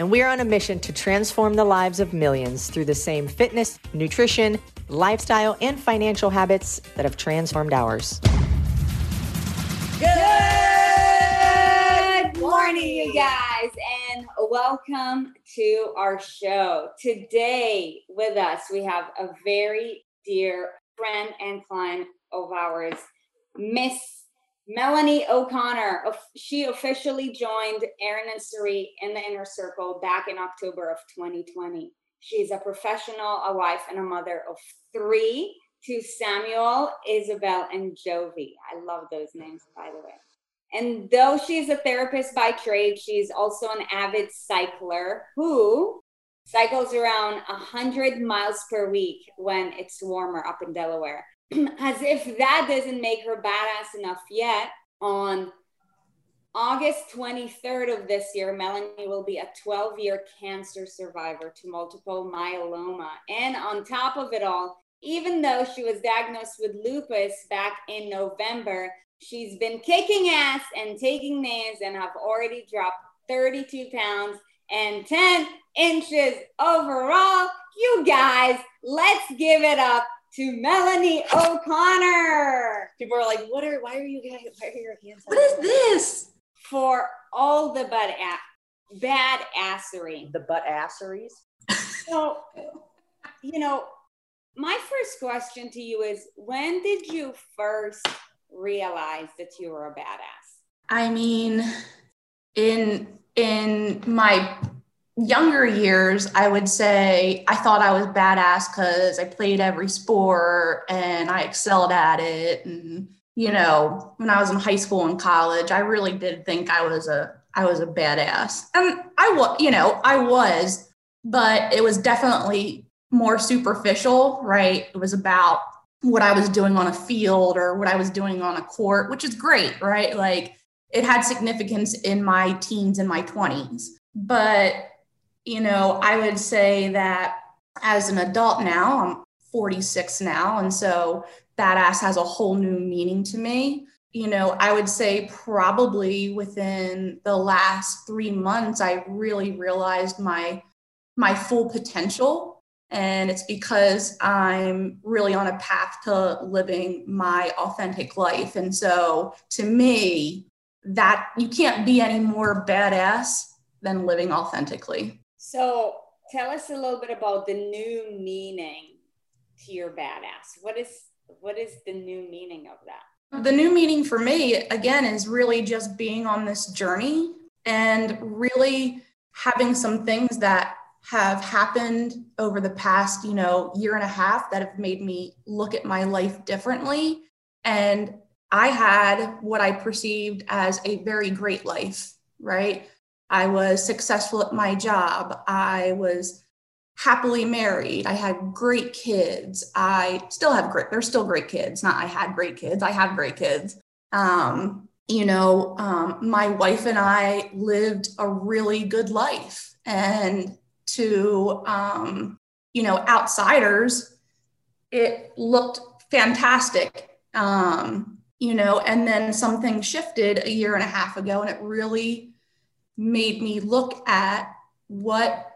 And we are on a mission to transform the lives of millions through the same fitness, nutrition, lifestyle, and financial habits that have transformed ours. Good morning, you guys, and welcome to our show. Today, with us, we have a very dear friend and client of ours, Miss Melanie O'Connor. She officially joined Aaron and Sarit in the inner circle back in October of 2020. She's a professional, a wife, and a mother of three to Samuel, Isabel, and Jovi. I love those names, by the way. And though she's a therapist by trade, she's also an avid cycler who cycles around 100 miles per week when it's warmer up in Delaware. As if that doesn't make her badass enough yet, on August 23rd of this year, Melanie will be a 12 year cancer survivor to multiple myeloma. And on top of it all, even though she was diagnosed with lupus back in November, she's been kicking ass and taking names and have already dropped 32 pounds and 10 inches overall. You guys, let's give it up to Melanie O'Connor. People are like, "What are? Why are you guys? Why are your hands?" What is this? For all the bad a- bad assery. The butt asseries. So, you know, my first question to you is when did you first realize that you were a badass? I mean, in in my younger years, I would say I thought I was badass because I played every sport and I excelled at it. And you know, when I was in high school and college, I really did think I was a I was a badass, and I was, you know, I was, but it was definitely more superficial, right? It was about what I was doing on a field or what I was doing on a court, which is great, right? Like it had significance in my teens and my 20s. But, you know, I would say that as an adult now, I'm 46 now. And so badass has a whole new meaning to me. You know, I would say probably within the last three months, I really realized my my full potential and it's because I'm really on a path to living my authentic life. And so to me, that you can't be any more badass than living authentically. So tell us a little bit about the new meaning to your badass. What is what is the new meaning of that? The new meaning for me again is really just being on this journey and really having some things that have happened over the past, you know, year and a half that have made me look at my life differently. And I had what I perceived as a very great life, right? I was successful at my job. I was happily married. I had great kids. I still have great, they're still great kids. Not I had great kids, I have great kids. Um, you know, um, my wife and I lived a really good life. And to um, you know outsiders it looked fantastic um, you know and then something shifted a year and a half ago and it really made me look at what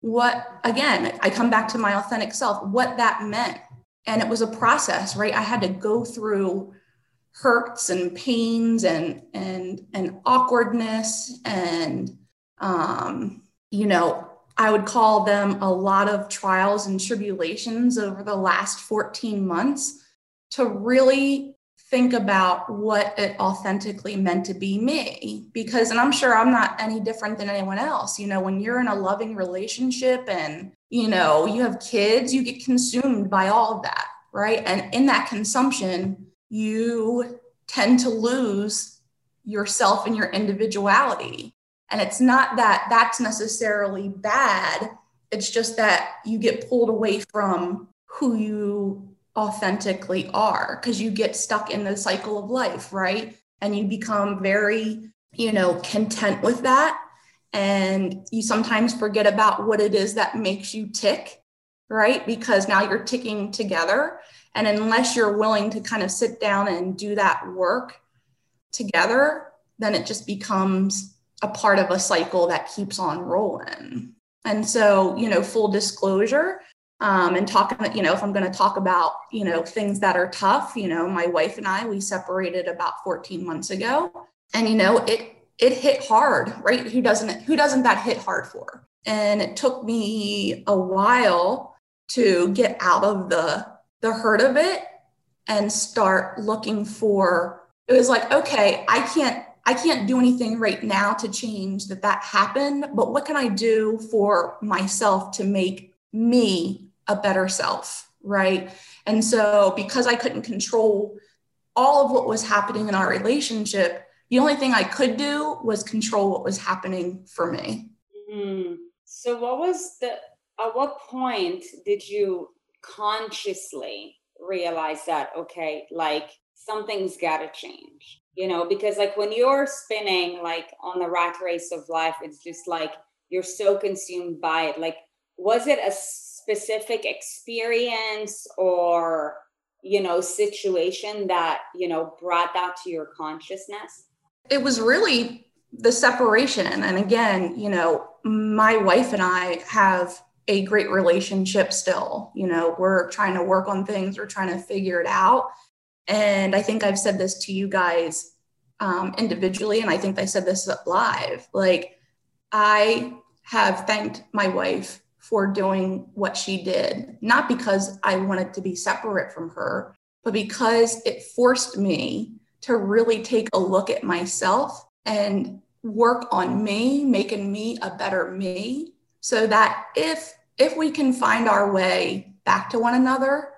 what again i come back to my authentic self what that meant. And it was a process right? I had to go through hurts and pains and and and awkwardness and um you know, I would call them a lot of trials and tribulations over the last 14 months to really think about what it authentically meant to be me. Because, and I'm sure I'm not any different than anyone else. You know, when you're in a loving relationship and, you know, you have kids, you get consumed by all of that, right? And in that consumption, you tend to lose yourself and your individuality. And it's not that that's necessarily bad. It's just that you get pulled away from who you authentically are because you get stuck in the cycle of life, right? And you become very, you know, content with that. And you sometimes forget about what it is that makes you tick, right? Because now you're ticking together. And unless you're willing to kind of sit down and do that work together, then it just becomes a part of a cycle that keeps on rolling. And so, you know, full disclosure, um, and talking, you know, if I'm going to talk about, you know, things that are tough, you know, my wife and I, we separated about 14 months ago. And, you know, it, it hit hard, right? Who doesn't, who doesn't that hit hard for? And it took me a while to get out of the, the hurt of it and start looking for, it was like, okay, I can't I can't do anything right now to change that that happened, but what can I do for myself to make me a better self, right? And so because I couldn't control all of what was happening in our relationship, the only thing I could do was control what was happening for me. Mm. So what was the at what point did you consciously realize that okay, like something's got to change? you know because like when you're spinning like on the rat race of life it's just like you're so consumed by it like was it a specific experience or you know situation that you know brought that to your consciousness? It was really the separation. And again you know my wife and i have a great relationship still. You know we're trying to work on things we're trying to figure it out. And I think I've said this to you guys um, individually, and I think I said this live. Like, I have thanked my wife for doing what she did, not because I wanted to be separate from her, but because it forced me to really take a look at myself and work on me, making me a better me, so that if if we can find our way back to one another,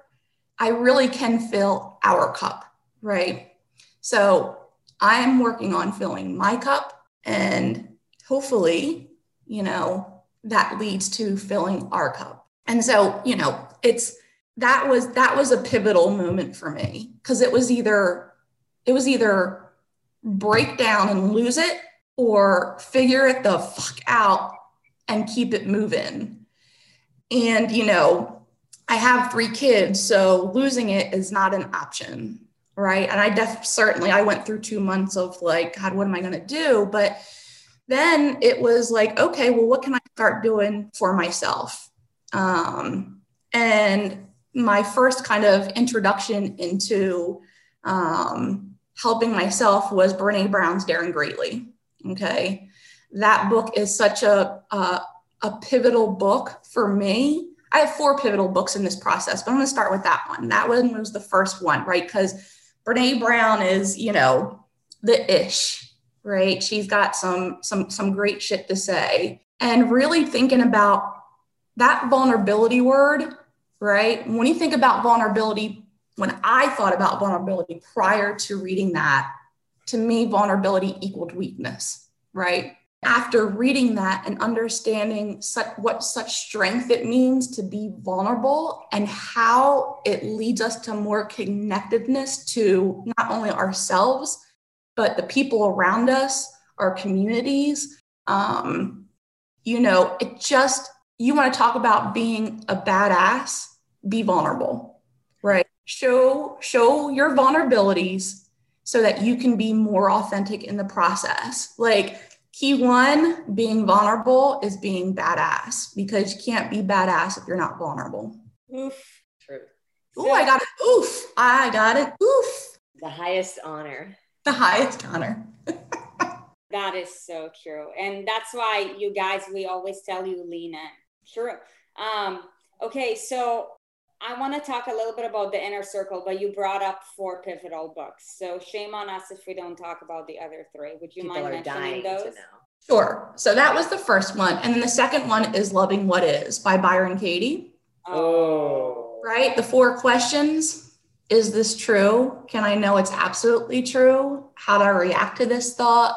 I really can fill our cup, right? So I'm working on filling my cup and hopefully, you know, that leads to filling our cup. And so, you know, it's that was that was a pivotal moment for me because it was either it was either break down and lose it or figure it the fuck out and keep it moving. And you know, I have three kids, so losing it is not an option, right? And I def certainly I went through two months of like, God, what am I going to do? But then it was like, okay, well, what can I start doing for myself? Um, and my first kind of introduction into um, helping myself was Brene Brown's Daring Greatly. Okay, that book is such a, a a pivotal book for me I have four pivotal books in this process, but I'm going to start with that one. That one was the first one, right? Because Brene Brown is, you know, the ish, right? She's got some some some great shit to say, and really thinking about that vulnerability word, right? When you think about vulnerability, when I thought about vulnerability prior to reading that, to me, vulnerability equaled weakness, right? after reading that and understanding such, what such strength it means to be vulnerable and how it leads us to more connectedness to not only ourselves but the people around us our communities um, you know it just you want to talk about being a badass be vulnerable right show show your vulnerabilities so that you can be more authentic in the process like Key one, being vulnerable is being badass because you can't be badass if you're not vulnerable. Oof. True. Ooh, I got it. Oof. I got it. Oof. The highest honor. The highest honor. that is so true. And that's why you guys, we always tell you lean in. Sure. Um, okay, so I want to talk a little bit about the inner circle, but you brought up four pivotal books. So shame on us if we don't talk about the other three. Would you People mind mentioning those? Sure. So that was the first one. And then the second one is Loving What Is by Byron Katie. Oh. Right? The four questions. Is this true? Can I know it's absolutely true? How do I react to this thought?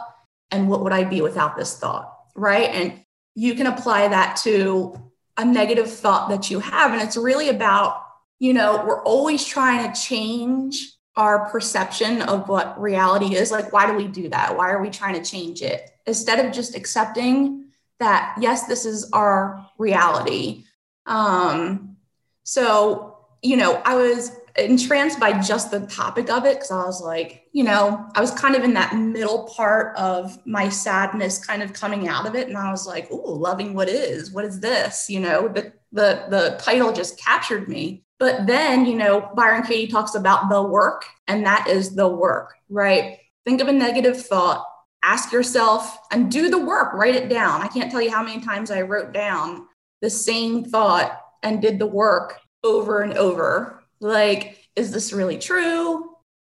And what would I be without this thought? Right. And you can apply that to a negative thought that you have. And it's really about, you know, we're always trying to change our perception of what reality is. Like, why do we do that? Why are we trying to change it? Instead of just accepting that, yes, this is our reality. Um, so, you know, I was entranced by just the topic of it because I was like, you know, I was kind of in that middle part of my sadness kind of coming out of it. And I was like, oh, loving what is, what is this? You know, the, the, the title just captured me. But then, you know, Byron Katie talks about the work, and that is the work, right? Think of a negative thought, ask yourself, and do the work, write it down. I can't tell you how many times I wrote down the same thought and did the work over and over like, is this really true?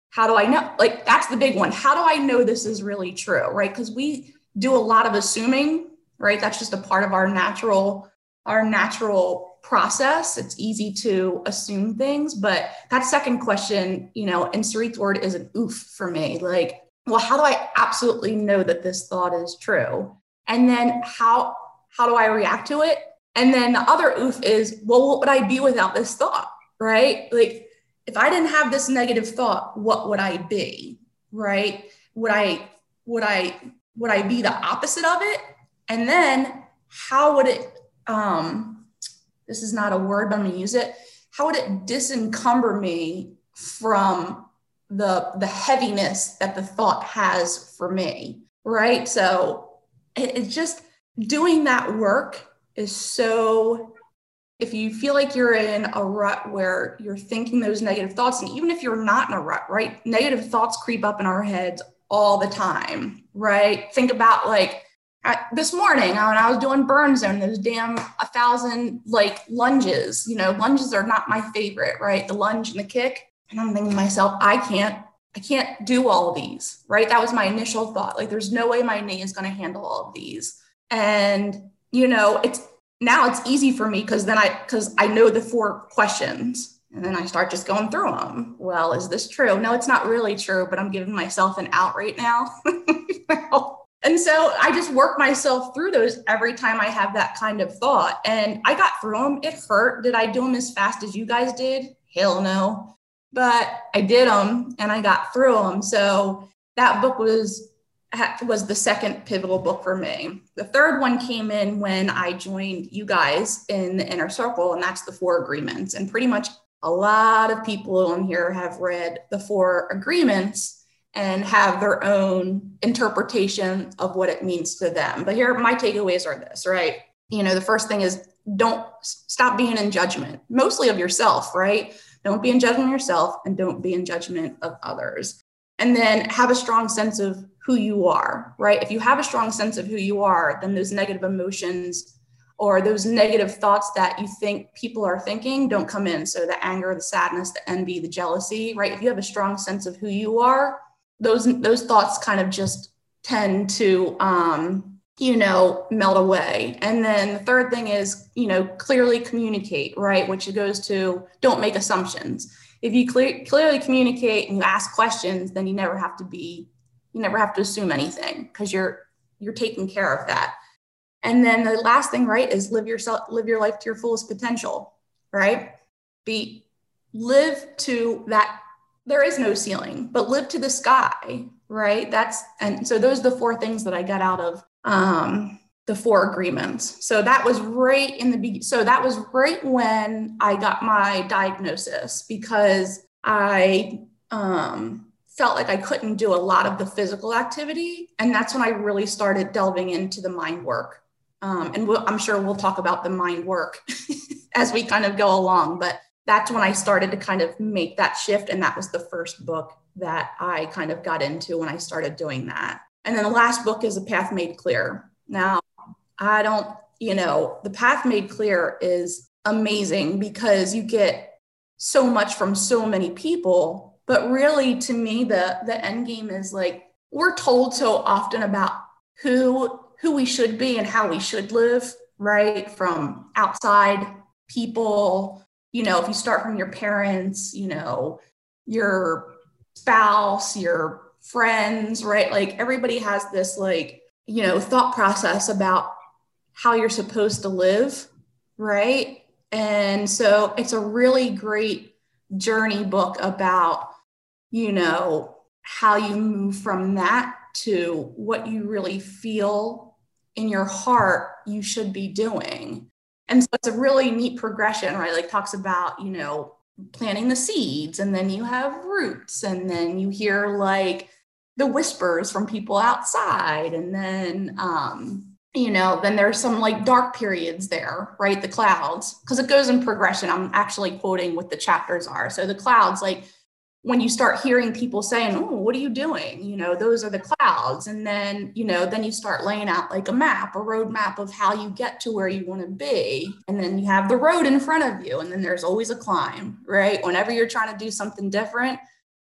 How do I know? Like, that's the big one. How do I know this is really true? Right. Because we do a lot of assuming, right? That's just a part of our natural, our natural process. It's easy to assume things. But that second question, you know, in Sarit's word is an oof for me. Like, well, how do I absolutely know that this thought is true? And then how how do I react to it? And then the other oof is, well, what would I be without this thought? Right? Like if I didn't have this negative thought, what would I be? Right? Would I would I would I be the opposite of it? And then how would it um this is not a word, but I'm gonna use it. How would it disencumber me from the the heaviness that the thought has for me? Right. So it, it's just doing that work is so if you feel like you're in a rut where you're thinking those negative thoughts, and even if you're not in a rut, right? Negative thoughts creep up in our heads all the time, right? Think about like this morning when I was doing burn zone, those damn a thousand like lunges. You know, lunges are not my favorite, right? The lunge and the kick. And I'm thinking to myself, I can't, I can't do all of these, right? That was my initial thought. Like, there's no way my knee is going to handle all of these. And, you know, it's now it's easy for me because then I because I know the four questions and then I start just going through them. Well, is this true? No, it's not really true, but I'm giving myself an out right now. and so I just work myself through those every time I have that kind of thought. And I got through them. It hurt. Did I do them as fast as you guys did? Hell no. But I did them and I got through them. So that book was was the second pivotal book for me. The third one came in when I joined you guys in the inner circle, and that's the four agreements. And pretty much a lot of people on here have read the four agreements and have their own interpretation of what it means to them. But here, my takeaways are this, right? You know, the first thing is don't stop being in judgment, mostly of yourself, right? Don't be in judgment of yourself and don't be in judgment of others. And then have a strong sense of who you are, right? If you have a strong sense of who you are, then those negative emotions or those negative thoughts that you think people are thinking don't come in. So the anger, the sadness, the envy, the jealousy, right? If you have a strong sense of who you are, those those thoughts kind of just tend to um, you know melt away and then the third thing is you know clearly communicate right which goes to don't make assumptions if you clear, clearly communicate and you ask questions then you never have to be you never have to assume anything because you're you're taking care of that. And then the last thing right is live yourself live your life to your fullest potential right? Be live to that there is no ceiling but live to the sky right? That's and so those are the four things that i got out of um the four agreements. So that was right in the beginning so that was right when i got my diagnosis because i um felt like I couldn't do a lot of the physical activity. And that's when I really started delving into the mind work. Um, and we'll, I'm sure we'll talk about the mind work as we kind of go along. But that's when I started to kind of make that shift. And that was the first book that I kind of got into when I started doing that. And then the last book is A Path Made Clear. Now, I don't, you know, The Path Made Clear is amazing because you get so much from so many people but really, to me, the the end game is like we're told so often about who who we should be and how we should live, right? From outside people, you know, if you start from your parents, you know, your spouse, your friends, right? Like everybody has this like, you know, thought process about how you're supposed to live, right? And so it's a really great journey book about, you know, how you move from that to what you really feel in your heart you should be doing. And so it's a really neat progression, right? Like talks about, you know, planting the seeds and then you have roots and then you hear like the whispers from people outside and then um you know then there's some like dark periods there right the clouds because it goes in progression i'm actually quoting what the chapters are so the clouds like when you start hearing people saying, "Oh, what are you doing?" You know, those are the clouds, and then you know, then you start laying out like a map, a roadmap of how you get to where you want to be, and then you have the road in front of you, and then there's always a climb, right? Whenever you're trying to do something different,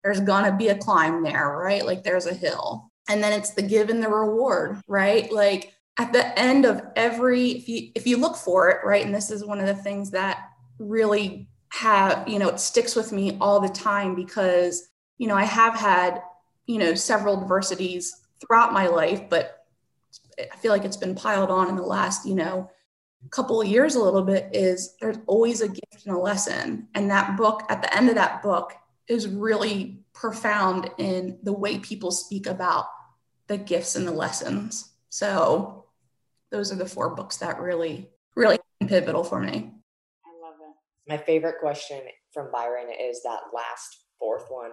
there's gonna be a climb there, right? Like there's a hill, and then it's the give and the reward, right? Like at the end of every, if you if you look for it, right, and this is one of the things that really have, you know, it sticks with me all the time because, you know, I have had, you know, several adversities throughout my life, but I feel like it's been piled on in the last, you know, couple of years a little bit is there's always a gift and a lesson. And that book, at the end of that book, is really profound in the way people speak about the gifts and the lessons. So those are the four books that really, really pivotal for me. My favorite question from Byron is that last fourth one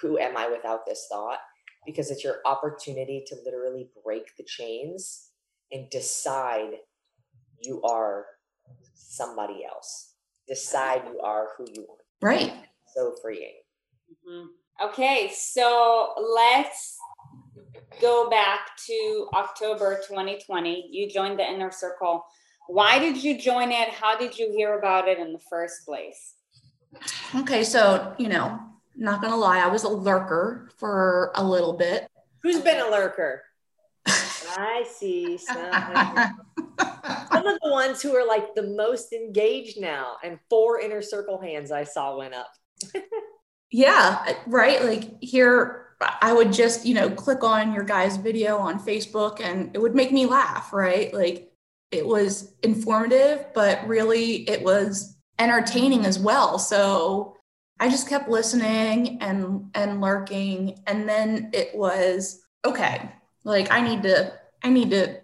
Who am I without this thought? Because it's your opportunity to literally break the chains and decide you are somebody else. Decide you are who you are. Right. So freeing. Mm-hmm. Okay, so let's go back to October 2020. You joined the inner circle why did you join it? How did you hear about it in the first place? Okay, so, you know, not gonna lie, I was a lurker for a little bit. Who's been a lurker? I see some. some of the ones who are like the most engaged now, and four inner circle hands I saw went up. yeah, right. Like here, I would just, you know, click on your guys' video on Facebook and it would make me laugh, right? Like it was informative, but really it was entertaining as well. So I just kept listening and and lurking and then it was okay, like I need to I need to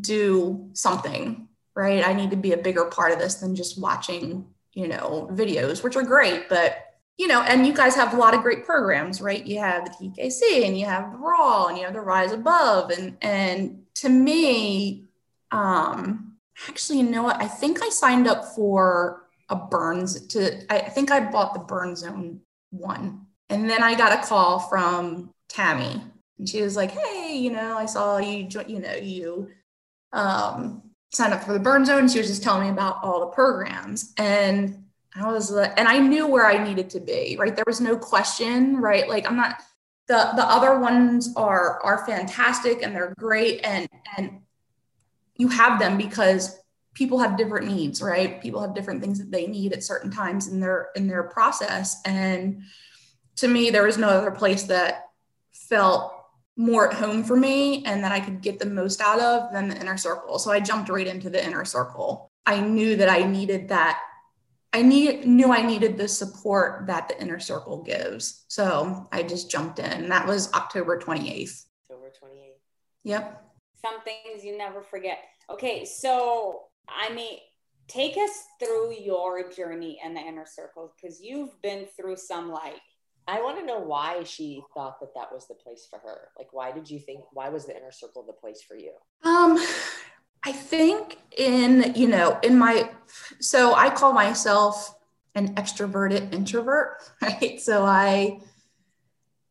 do something, right? I need to be a bigger part of this than just watching, you know, videos, which are great, but you know, and you guys have a lot of great programs, right? You have the TKC and you have the Raw and you have the Rise Above. And and to me, um, actually, you know what? I think I signed up for a Burns to, I think I bought the Burn Zone one. And then I got a call from Tammy and she was like, Hey, you know, I saw you, you know, you um, signed up for the Burn Zone. She was just telling me about all the programs. And I was like, and I knew where I needed to be, right? There was no question, right? Like I'm not, the, the other ones are, are fantastic and they're great. And, and you have them because people have different needs right people have different things that they need at certain times in their in their process and to me there was no other place that felt more at home for me and that I could get the most out of than the inner circle. So I jumped right into the inner circle. I knew that I needed that. I need, knew I needed the support that the inner circle gives. So I just jumped in. That was October 28th. October 28th. Yep some things you never forget. Okay, so I mean, take us through your journey in the inner circle because you've been through some like. I want to know why she thought that that was the place for her. Like, why did you think? Why was the inner circle the place for you? Um, I think in you know in my so I call myself an extroverted introvert, right? So I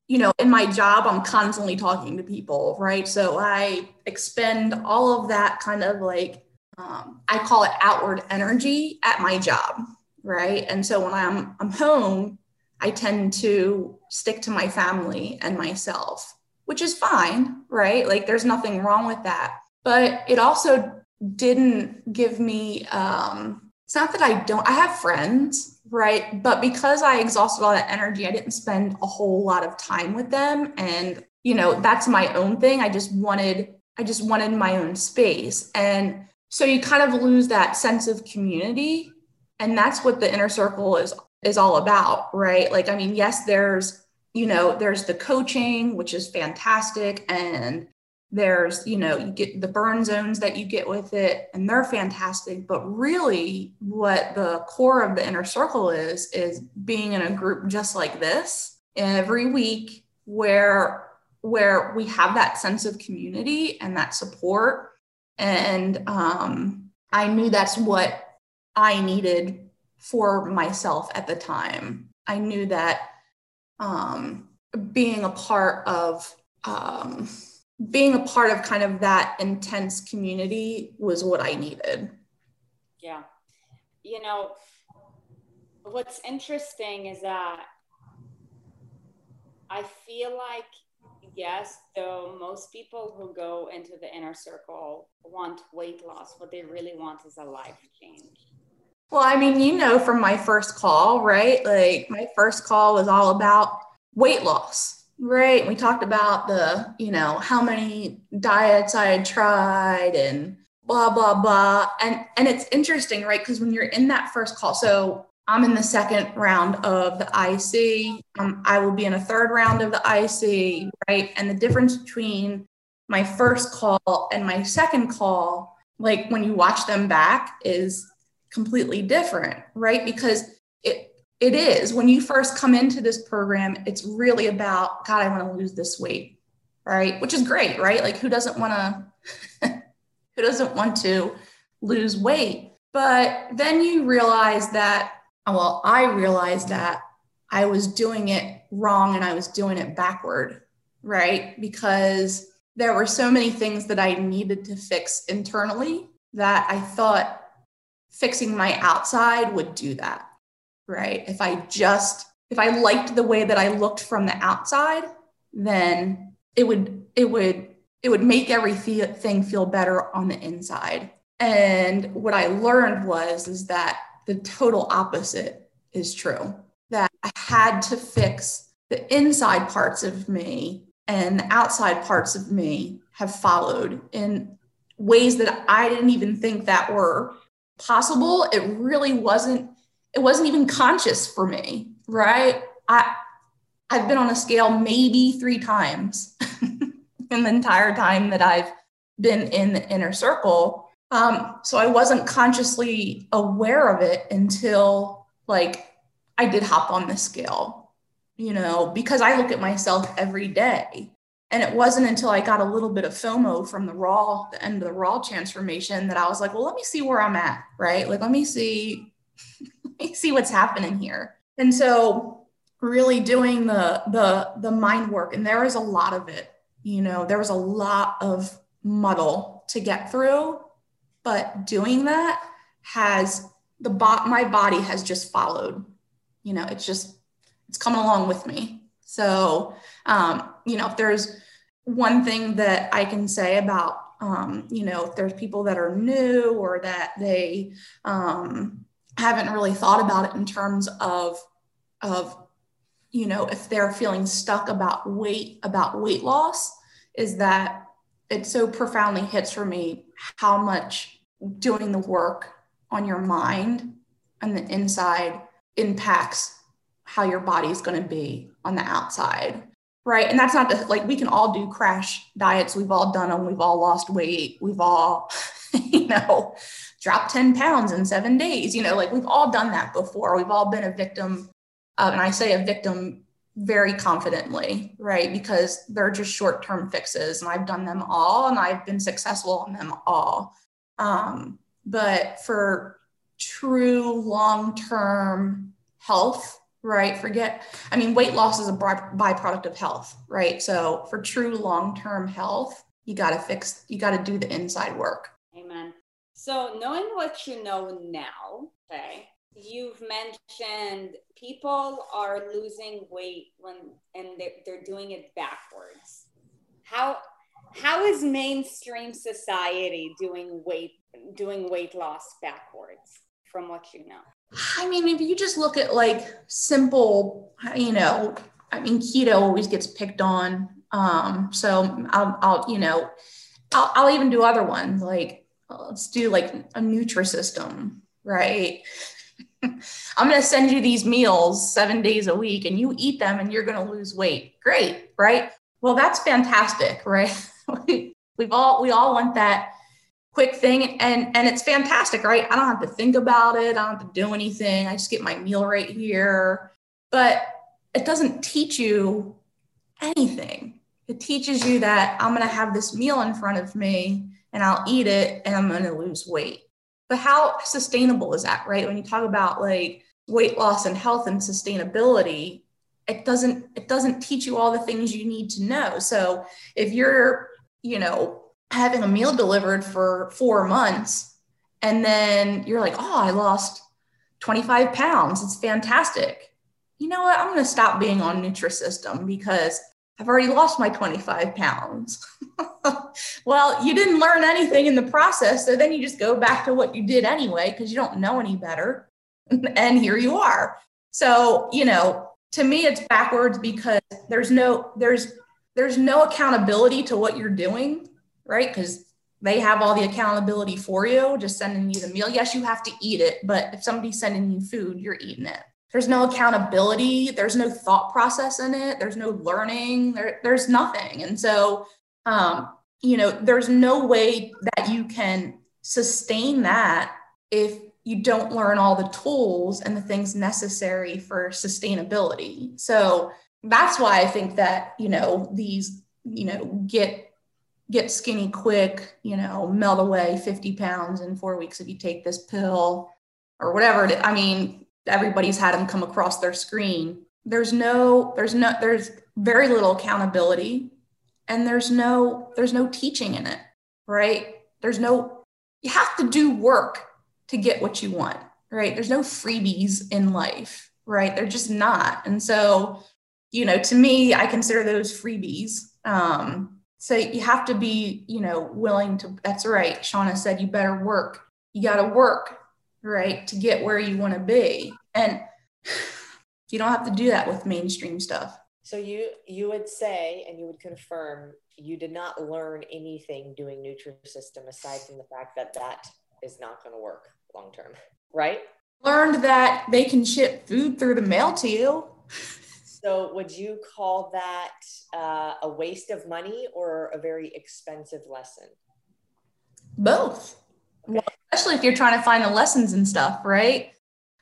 you know, in my job, I'm constantly talking to people, right? So I expend all of that kind of like, um, I call it outward energy at my job, right? And so when I'm, I'm home, I tend to stick to my family and myself, which is fine, right? Like there's nothing wrong with that. But it also didn't give me, um, it's not that I don't, I have friends, right? But because I exhausted all that energy, I didn't spend a whole lot of time with them. And, you know, that's my own thing. I just wanted, I just wanted my own space. And so you kind of lose that sense of community and that's what the inner circle is is all about right like i mean yes there's you know there's the coaching which is fantastic and there's you know you get the burn zones that you get with it and they're fantastic. But really what the core of the inner circle is is being in a group just like this every week where where we have that sense of community and that support. And um, i knew that's what i needed for myself at the time. I knew that um, being a part of um, being a part of kind of that intense community was what I needed. Yeah. You know, what's interesting is that I feel like, yes, though most people who go into the inner circle want weight loss, what they really want is a life change. Well, I mean, you know, from my first call, right? Like, my first call was all about weight loss Right. We talked about the, you know, how many diets I had tried and blah, blah, blah. And and it's interesting, right? Because when you're in that first call, so I'm in the second round of the IC. Um, I will be in a third round of the IC, right? And the difference between my first call and my second call, like when you watch them back, is completely different, right? Because it it is. When you first come into this program it's really about god i want to lose this weight right? Which is great right? Like who doesn't want to who doesn't want to lose weight? But then you realize that well i realized that i was doing it wrong and i was doing it backward right? Because there were so many things that i needed to fix internally that i thought fixing my outside would do that right? If I just if I liked the way that I looked from the outside, then it would it would it would make everything feel better on the inside. And what I learned was is that the total opposite is true. That I had to fix the inside parts of me and the outside parts of me have followed in ways that I didn't even think that were possible. It really wasn't it wasn't even conscious for me, right? I I've been on a scale maybe three times in the entire time that I've been in the inner circle. Um, so I wasn't consciously aware of it until like I did hop on the scale, you know, because I look at myself every day. And it wasn't until I got a little bit of FOMO from the raw, the end of the raw transformation that I was like, well, let me see where I'm at, right? Like, let me see see what's happening here. And so really doing the the the mind work and there is a lot of it you know there was a lot of muddle to get through but doing that has the bot my body has just followed you know it's just it's coming along with me so um you know if there's one thing that i can say about um you know if there's people that are new or that they um haven't really thought about it in terms of of you know if they're feeling stuck about weight about weight loss is that it so profoundly hits for me how much doing the work on your mind and the inside impacts how your body's going to be on the outside right? And that's not to, like we can all do crash diets. We've all done them we've all lost weight. We've all you know drop 10 pounds in seven days. You know, like we've all done that before. We've all been a victim. And I say a victim very confidently, right? Because they're just short term fixes. And I've done them all and I've been successful in them all. Um, but for true long term health, right? Forget, I mean, weight loss is a byproduct of health, right? So for true long term health, you got to fix, you got to do the inside work. So, knowing what you know now, okay, you've mentioned people are losing weight when and they're, they're doing it backwards. How how is mainstream society doing weight doing weight loss backwards from what you know? I mean, if you just look at like simple, you know, I mean, keto always gets picked on. Um, so I'll, I'll you know, I'll, I'll even do other ones like let's do like a Nutrisystem, right? I'm going to send you these meals seven days a week and you eat them and you're going to lose weight. Great, right? Well, that's fantastic, right? We've all, we all want that quick thing and and it's fantastic right i don't have to think about it i don't have to do anything i just get my meal right here but it doesn't teach you anything it teaches you that i'm going to have this meal in front of me and i'll eat it and i'm going to lose weight. But how sustainable is that right? When you talk about like weight loss and health and sustainability it doesn't it doesn't teach you all the things you need to know. So if you're you know having a meal delivered for four months and then you're like oh i lost 25 pounds. It's fantastic. You know what? I'm going to stop being on nutrisystem because i've already lost my 25 pounds well you didn't learn anything in the process so then you just go back to what you did anyway because you don't know any better and here you are so you know to me it's backwards because there's no there's there's no accountability to what you're doing right? Because they have all the accountability for you, just sending you the meal. Yes, you have to eat it, but if somebody's sending you food, you're eating it. There's no accountability. There's no thought process in it. There's no learning. There, there's nothing. And so, um, you know, there's no way that you can sustain that if you don't learn all the tools and the things necessary for sustainability. So that's why I think that, you know, these, you know, get get skinny quick, you know, melt away 50 pounds in four weeks if you take this pill or whatever. I mean, everybody's had them come across their screen. There's no, there's no, there's very little accountability and there's no, there's no teaching in it, right? There's no, you have to do work to get what you want, right? There's no freebies in life, right? They're just not. And so, you know, to me, I consider those freebies. Um, so you have to be you know willing to that's right shauna said you better work you got to work right to get where you want to be and you don't have to do that with mainstream stuff so you you would say and you would confirm you did not learn anything doing nutrisystem aside from the fact that that is not going to work long term right learned that they can ship food through the mail to you so, would you call that uh, a waste of money or a very expensive lesson? Both. Especially if you're trying to find the lessons and stuff, right?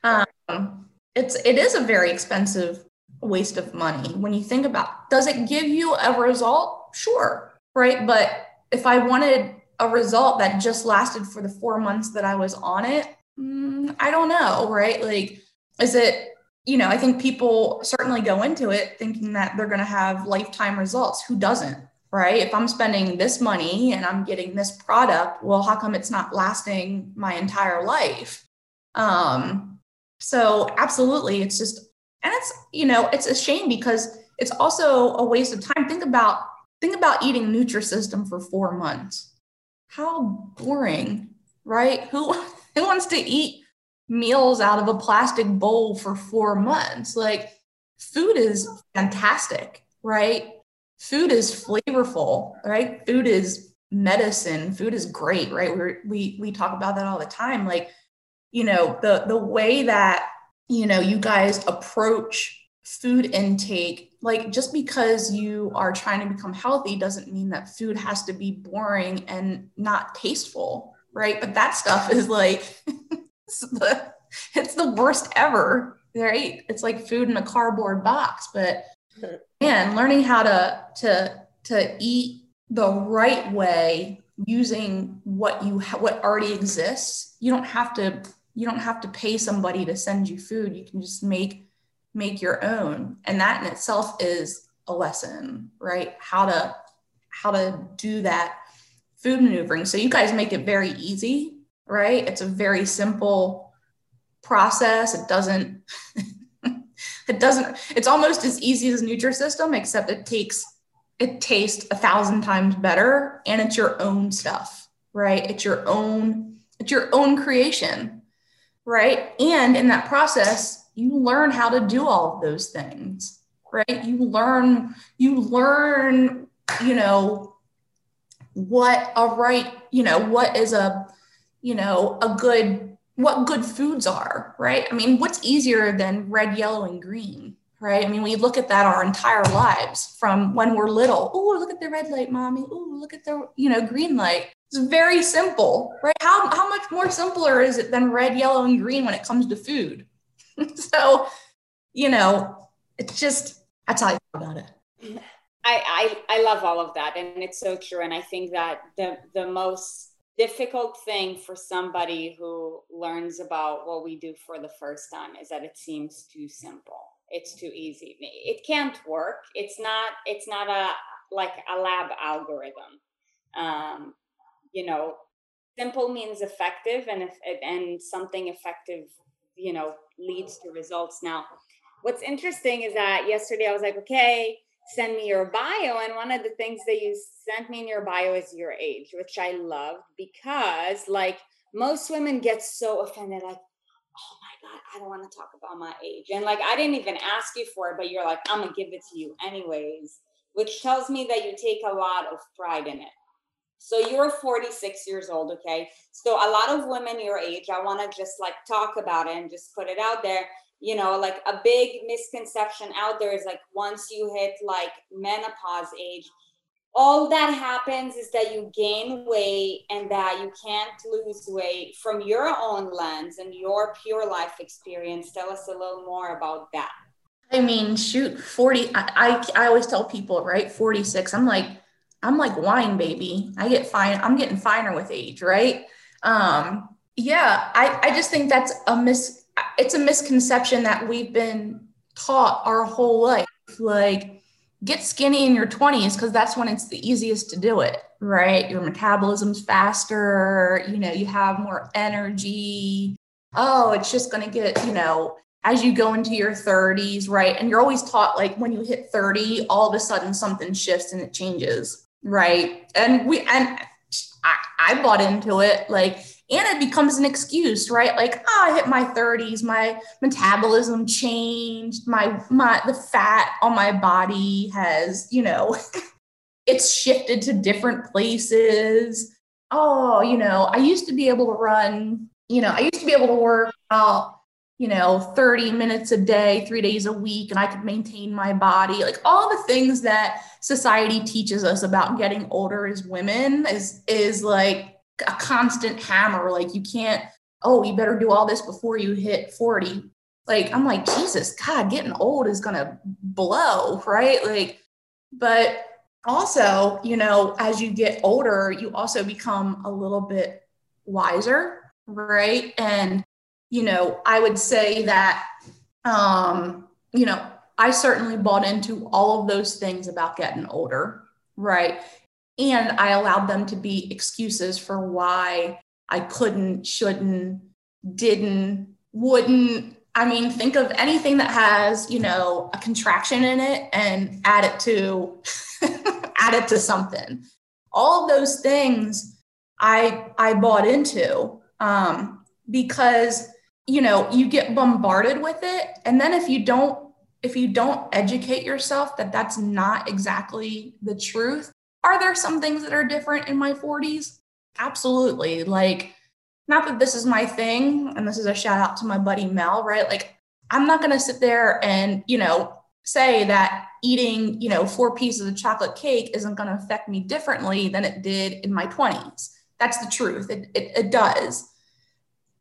Um, it's it is a very expensive waste of money when you think about. Does it give you a result? Sure, right? But if I wanted a result that just lasted for the four months that I was on it, mm, I don't know, right? Like, is it you know, I think people certainly go into it thinking that they're going to have lifetime results. Who doesn't? Right. If I'm spending this money and I'm getting this product, well, how come it's not lasting my entire life? Um, so absolutely, it's just, and it's, you know, it's a shame because it's also a waste of time. Think about, think about eating Nutrisystem for four months. How boring, right? Who, who wants to eat meals out of a plastic bowl for four months. Like food is fantastic, right? Food is flavorful, right? Food is medicine. Food is great, right? we we we talk about that all the time. Like, you know, the the way that you know you guys approach food intake like just because you are trying to become healthy doesn't mean that food has to be boring and not tasteful right but that stuff is like it's the, it's the worst ever, right? It's like food in a cardboard box. But man, learning how to to to eat the right way using what you ha- what already exists, you don't have to you don't have to pay somebody to send you food. You can just make make your own, and that in itself is a lesson, right? How to how to do that food maneuvering. So you guys make it very easy right? It's a very simple process. It doesn't, it doesn't, it's almost as easy as Nutrisystem, except it takes, it tastes a thousand times better and it's your own stuff, right? It's your own, it's your own creation, right? And in that process, you learn how to do all of those things, right? You learn, you learn, you know, what a right, you know, what is a you know, a good what good foods are, right? I mean, what's easier than red, yellow, and green, right? I mean, we look at that our entire lives from when we're little. Oh, look at the red light, mommy. Oh, look at the, you know, green light. It's very simple, right? How, how much more simpler is it than red, yellow, and green when it comes to food? so, you know, it's just, that's how I feel about it. I, I, I love all of that. And it's so true. And I think that the, the most difficult thing for somebody who learns about what we do for the first time is that it seems too simple. It's too easy. It can't work. It's not it's not a like a lab algorithm. Um you know simple means effective and if and something effective you know leads to results. Now what's interesting is that yesterday i was like okay send me your bio. And one of the things that you sent me in your bio is your age, which I loved because, like, most women get so offended, like, oh my God, I don't want to talk about my age. And like, I didn't even ask you for it, but you're like, I'm going to give it to you anyways, which tells me that you take a lot of pride in it. So you're 46 years old, okay? So a lot of women your age, I want to just like talk about it and just put it out there you know like a big misconception out there is like once you hit like menopause age all that happens is that you gain weight and that you can't lose weight from your own lens and your pure life experience. Tell us a little more about that. I mean shoot 40 i i, I always tell people right 46 i'm like i'm like wine baby. I get fine i'm getting finer with age right? Um yeah i i just think that's a mis it's a misconception that we've been taught our whole life. Like get skinny in your 20s because that's when it's the easiest to do it right? Your metabolism's faster you know you have more energy. Oh it's just going to get you know as you go into your 30s right? And you're always taught like when you hit 30 all of a sudden something shifts and it changes right? And we and I, I bought into it like and it becomes an excuse right? Like oh i hit my 30s my metabolism changed. My my the fat on my body has you know it's shifted to different places. Oh you know i used to be able to run you know i used to be able to work out you know 30 minutes a day 3 days a week and i could maintain my body. Like all the things that society teaches us about getting older as women is is like a constant hammer. Like you can't, oh, you better do all this before you hit 40. Like I'm like, Jesus, God, getting old is gonna blow, right? Like, but also, you know, as you get older, you also become a little bit wiser, right? And, you know, I would say that um, you know, I certainly bought into all of those things about getting older, right? And I allowed them to be excuses for why I couldn't, shouldn't, didn't, wouldn't. I mean, think of anything that has, you know, a contraction in it and add it to add it to something. All of those things I I bought into um, because you know you get bombarded with it, and then if you don't if you don't educate yourself that that's not exactly the truth, are there some things that are different in my 40s? Absolutely. Like, not that this is my thing, and this is a shout out to my buddy Mel, right? Like, I'm not going to sit there and, you know, say that eating, you know, four pieces of chocolate cake isn't going to affect me differently than it did in my 20s. That's the truth. It, it, it does.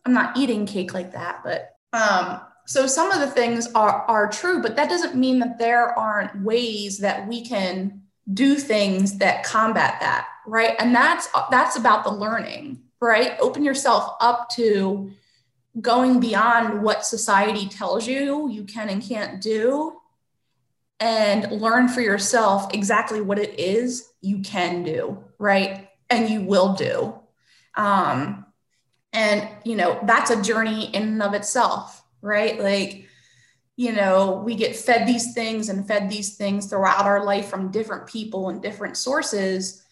I'm not eating cake like that, but um, so some of the things are are true, but that doesn't mean that there aren't ways that we can do things that combat that right? And that's that's about the learning right? Open yourself up to going beyond what society tells you you can and can't do and learn for yourself exactly what it is you can do right? And you will do. Um and you know that's a journey in and of itself right? Like you know, we get fed these things and fed these things throughout our life from different people and different sources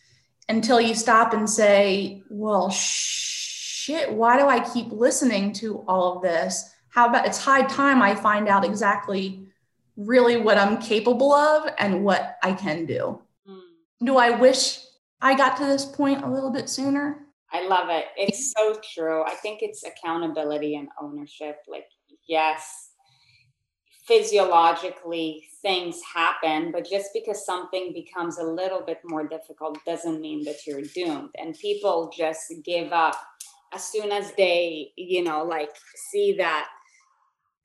until you stop and say, well, shit, why do I keep listening to all of this? How about it's high time I find out exactly really what I'm capable of and what I can do. Mm. Do I wish I got to this point a little bit sooner? I love it. It's so true. I think it's accountability and ownership. Like, yes, physiologically things happen, but just because something becomes a little bit more difficult doesn't mean that you're doomed. And people just give up as soon as they, you know, like see that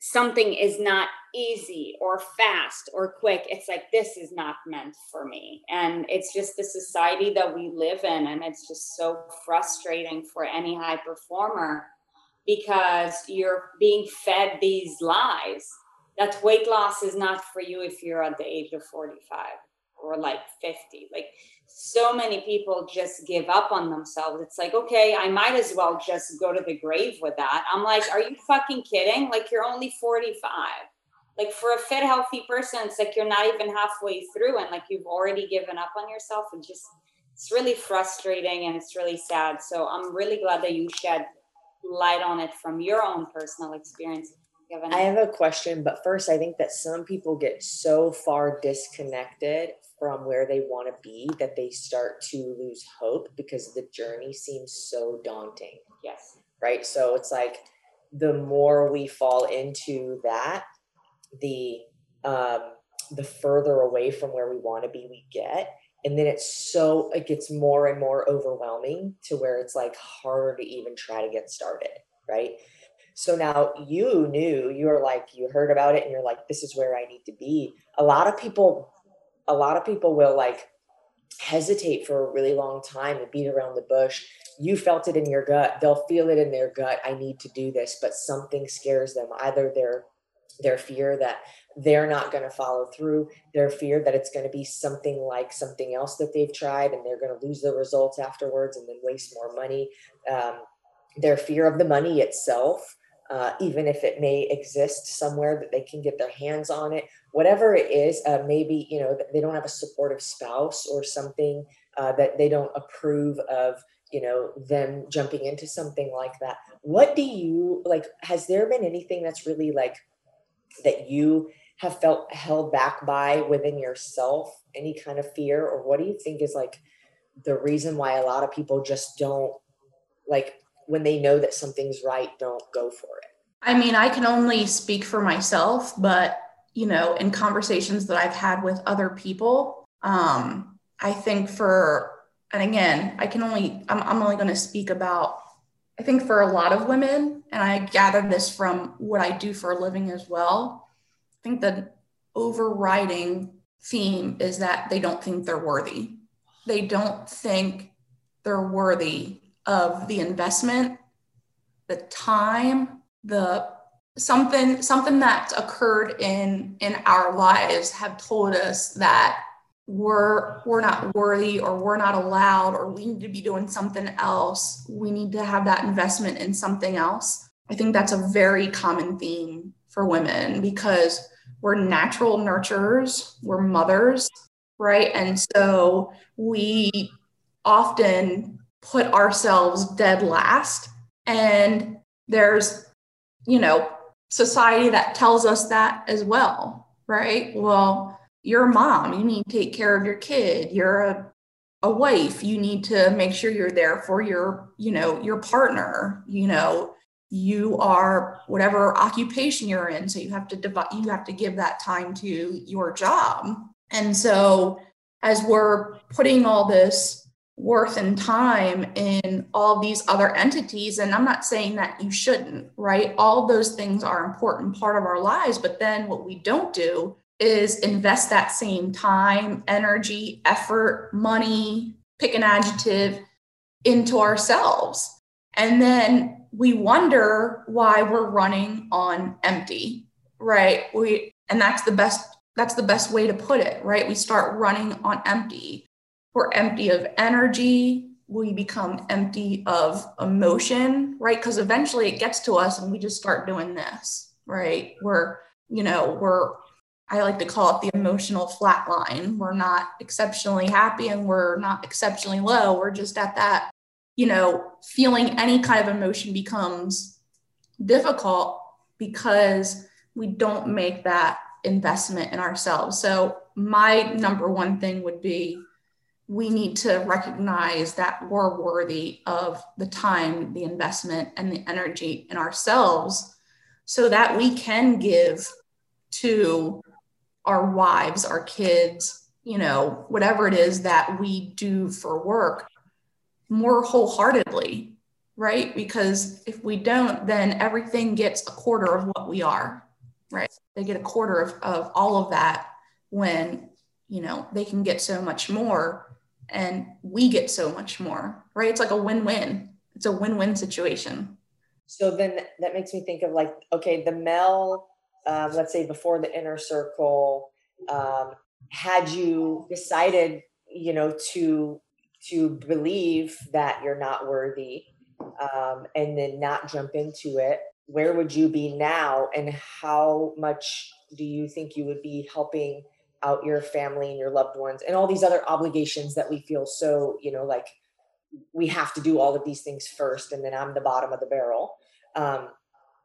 something is not easy or fast or quick it's like this is not meant for me and it's just the society that we live in and it's just so frustrating for any high performer because you're being fed these lies that weight loss is not for you if you're at the age of 45 or like 50 like so many people just give up on themselves. It's like okay i might as well just go to the grave with that. I'm like are you fucking kidding? Like you're only 45 like for a fit healthy person it's like you're not even halfway through and like you've already given up on yourself and just it's really frustrating and it's really sad. So i'm really glad that you shed light on it from your own personal experience I have a question, but first, I think that some people get so far disconnected from where they want to be that they start to lose hope because the journey seems so daunting. Yes. Right. So it's like the more we fall into that, the um, the further away from where we want to be we get and then it's so it gets more and more overwhelming to where it's like harder to even try to get started right so now you knew you were like, you heard about it and you're like, this is where I need to be. A lot of people, a lot of people will like hesitate for a really long time and beat around the bush. You felt it in your gut. They'll feel it in their gut. I need to do this, but something scares them. Either their their fear that they're not going to follow through, their fear that it's going to be something like something else that they've tried and they're going to lose the results afterwards and then waste more money. Um, their fear of the money itself uh, even if it may exist somewhere that they can get their hands on it. Whatever it is uh, maybe you know they don't have a supportive spouse or something uh, that they don't approve of you know them jumping into something like that. What do you like has there been anything that's really like that you have felt held back by within yourself? Any kind of fear? Or what do you think is like the reason why a lot of people just don't like when they know that something's right, don't go for it? I mean, I can only speak for myself, but you know, in conversations that I've had with other people, um, I think for, and again, I can only, I'm, I'm only going to speak about, I think for a lot of women, and I gather this from what I do for a living as well. I think the overriding theme is that they don't think they're worthy. They don't think they're worthy of the investment, the time, the something something that's occurred in in our lives have told us that we're we're not worthy or we're not allowed or we need to be doing something else. We need to have that investment in something else. I think that's a very common theme for women because we're natural nurturers we're mothers right? And so we often put ourselves dead last. And there's, you know, society that tells us that as well, right? Well, you're a mom, you need to take care of your kid. You're a, a wife, you need to make sure you're there for your, you know, your partner, you know, you are whatever occupation you're in so you have to divide you have to give that time to your job and so as we're putting all this worth and time in all these other entities. And i'm not saying that you shouldn't right? All those things are important part of our lives but then what we don't do is invest that same time energy effort money pick an adjective into ourselves. And then we wonder why we're running on empty right? We and that's the best that's the best way to put it right? We start running on empty we're empty of energy. We become empty of emotion right? Because eventually it gets to us and we just start doing this right? We're you know we're i like to call it the emotional flat line. We're not exceptionally happy and we're not exceptionally low. We're just at that you know feeling any kind of emotion becomes difficult because we don't make that investment in ourselves. So my number one thing would be we need to recognize that we're worthy of the time, the investment, and the energy in ourselves so that we can give to our wives, our kids, you know, whatever it is that we do for work more wholeheartedly, right? Because if we don't, then everything gets a quarter of what we are, right? They get a quarter of, of all of that when, you know, they can get so much more and we get so much more, right? It's like a win win. It's a win win situation. So then that makes me think of like, okay, the Mel, um, let's say before the inner circle, um, had you decided, you know, to to believe that you're not worthy, um, and then not jump into it, where would you be now, and how much do you think you would be helping out your family and your loved ones, and all these other obligations that we feel so, you know, like we have to do all of these things first and then i'm the bottom of the barrel. Um,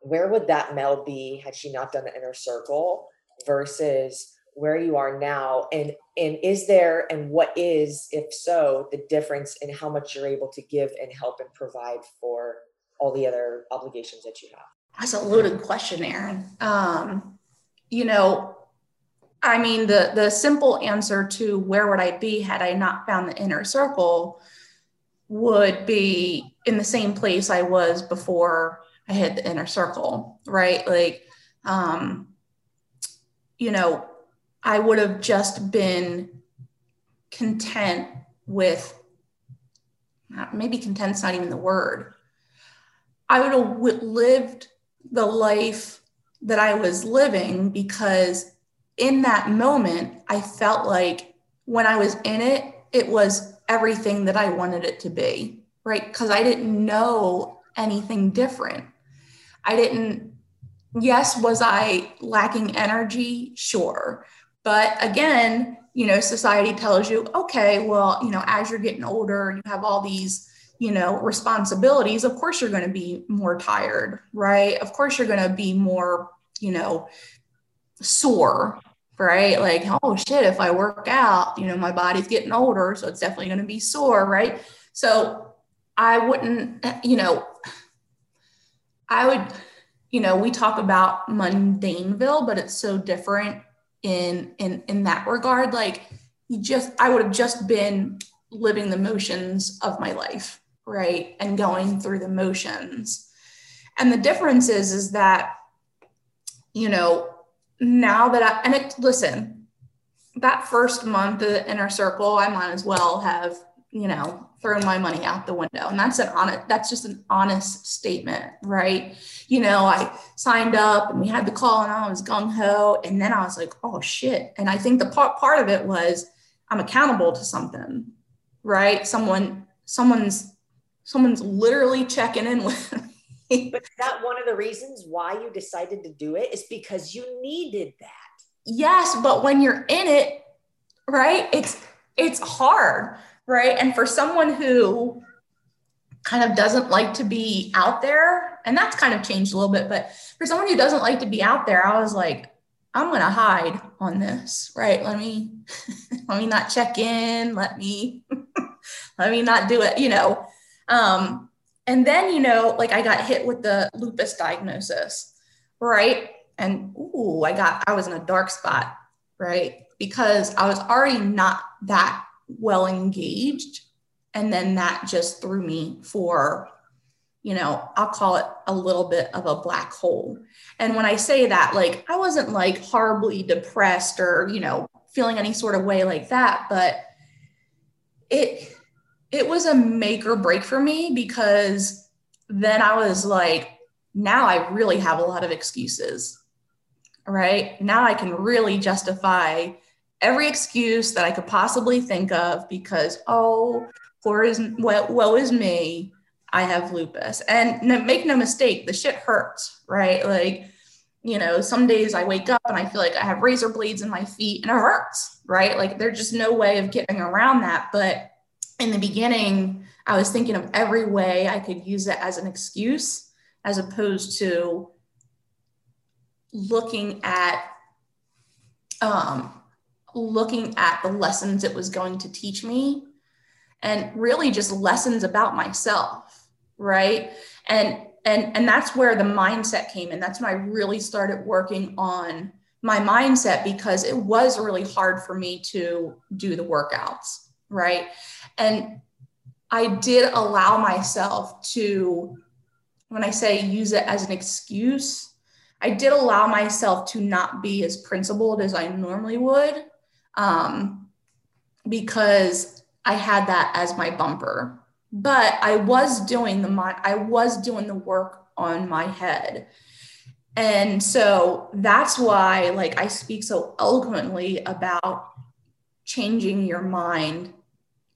where would that mel be had she not done the inner circle versus where you are now? And and is there and what is if so the difference in how much you're able to give and help and provide for all the other obligations that you have? That's a loaded question aaron um, you know i mean the the simple answer to where would i be had i not found the inner circle would be in the same place I was before I hit the inner circle, right? Like, um, you know, I would have just been content with maybe content's not even the word. I would have lived the life that I was living because in that moment, I felt like when I was in it, it was everything that I wanted it to be, right? Because I didn't know anything different. I didn't, yes, was I lacking energy? Sure. But again, you know, society tells you, okay, well, you know, as you're getting older and you have all these, you know, responsibilities, of course you're going to be more tired, right? Of course you're going to be more, you know, sore right? Like, oh shit, if I work out, you know, my body's getting older, so it's definitely going to be sore, right? So I wouldn't, you know, I would, you know, we talk about mundaneville, but it's so different in in in that regard. Like, you just, I would have just been living the motions of my life, right, and going through the motions. And the difference is, is that, you know, now that I, and it, listen, that first month of the inner circle, I might as well have, you know, thrown my money out the window. And that's an honest, that's just an honest statement, right? You know, I signed up and we had the call and I was gung ho. And then I was like, oh shit. And I think the part, part of it was I'm accountable to something, right? Someone, someone's, someone's literally checking in with but that one of the reasons why you decided to do it is because you needed that. Yes, but when you're in it, right? It's it's hard, right? And for someone who kind of doesn't like to be out there, and that's kind of changed a little bit, but for someone who doesn't like to be out there, I was like, I'm gonna hide on this, right? Let me let me not check in, let me let me not do it, you know. Um, and then, you know, like I got hit with the lupus diagnosis, right? And ooh, I got, I was in a dark spot, right? Because I was already not that well engaged. And then that just threw me for, you know, I'll call it a little bit of a black hole. And when I say that, like, I wasn't like horribly depressed or, you know, feeling any sort of way like that, but it, it was a make or break for me because then I was like, now I really have a lot of excuses, right? Now I can really justify every excuse that I could possibly think of because, oh, poor is, well, woe is me. I have lupus. And make no mistake, the shit hurts, right? Like, you know, some days I wake up and I feel like I have razor blades in my feet and it hurts, right? Like, there's just no way of getting around that. But in the beginning, I was thinking of every way I could use it as an excuse, as opposed to looking at um, looking at the lessons it was going to teach me and really just lessons about myself, right? And and and that's where the mindset came in. That's when I really started working on my mindset because it was really hard for me to do the workouts, right? And I did allow myself to when I say use it as an excuse, I did allow myself to not be as principled as I normally would um, because I had that as my bumper. But I was doing the I was doing the work on my head. And so that's why like I speak so eloquently about changing your mind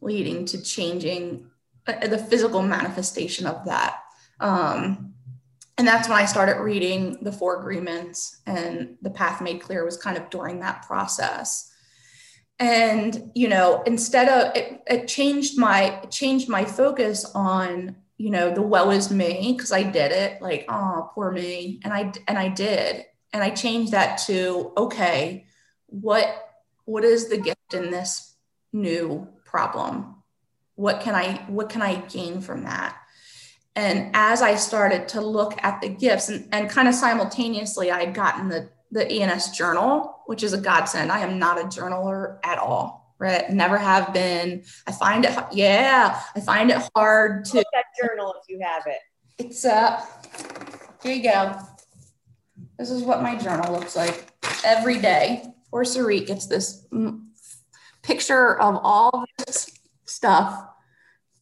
leading to changing uh, the physical manifestation of that um, and that's when I started reading the Four Agreements, and the Path Made Clear was kind of during that process. And you know, instead of it, it changed my it changed my focus on you know the well is me because I did it like oh poor me, and I and I did, and I changed that to okay, what what is the gift in this new problem? What can I what can I gain from that? And as I started to look at the gifts and, and kind of simultaneously, I had gotten the, the ENS journal, which is a godsend. I am not a journaler at all, right? Never have been. I find it, yeah, I find it hard to. that journal if you have it. It's, uh, here you go. This is what my journal looks like every day. Poor Sarit gets this picture of all this stuff.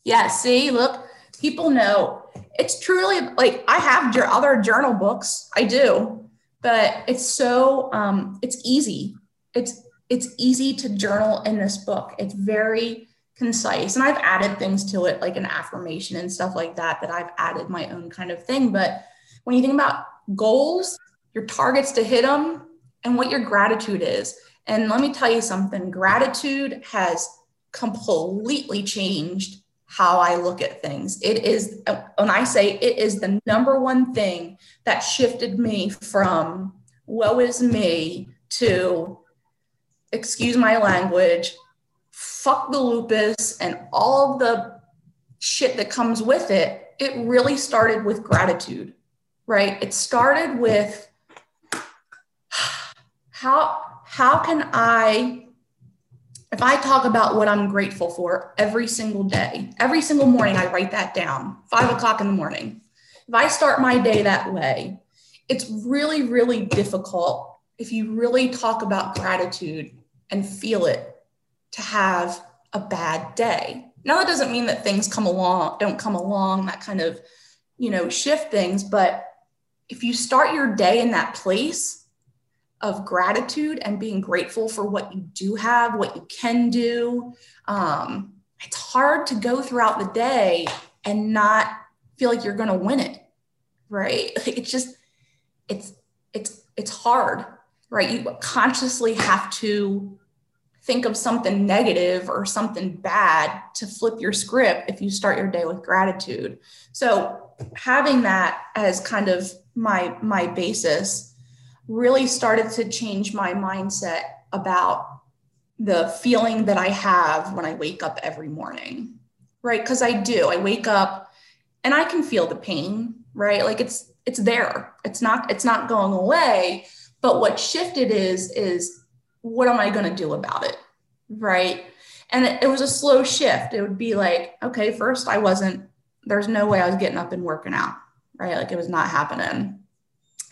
Yeah, see, look, people know it's truly like I have your other journal books. I do, but it's so um, it's easy. It's it's easy to journal in this book. It's very concise, and I've added things to it like an affirmation and stuff like that. That I've added my own kind of thing. But when you think about goals, your targets to hit them, and what your gratitude is, and let me tell you something: gratitude has completely changed how I look at things. It is, when I say it is the number one thing that shifted me from woe is me to, excuse my language, fuck the lupus and all of the shit that comes with it. It really started with gratitude, right? It started with how how can I if I talk about what I'm grateful for every single day, every single morning, I write that down, five o'clock in the morning. If I start my day that way, it's really, really difficult if you really talk about gratitude and feel it to have a bad day. Now, that doesn't mean that things come along, don't come along, that kind of, you know, shift things. But if you start your day in that place, of gratitude and being grateful for what you do have, what you can do. Um, it's hard to go throughout the day and not feel like you're going to win it, right? Like it's just, it's, it's, it's hard, right? You consciously have to think of something negative or something bad to flip your script if you start your day with gratitude. So having that as kind of my my basis really started to change my mindset about the feeling that I have when I wake up every morning, right? Because I do. I wake up and I can feel the pain, right? Like it's it's there. It's not it's not going away. But what shifted is is what am I going to do about it, right? And it, it was a slow shift. It would be like, okay, first I wasn't. There's no way I was getting up and working out, right? Like it was not happening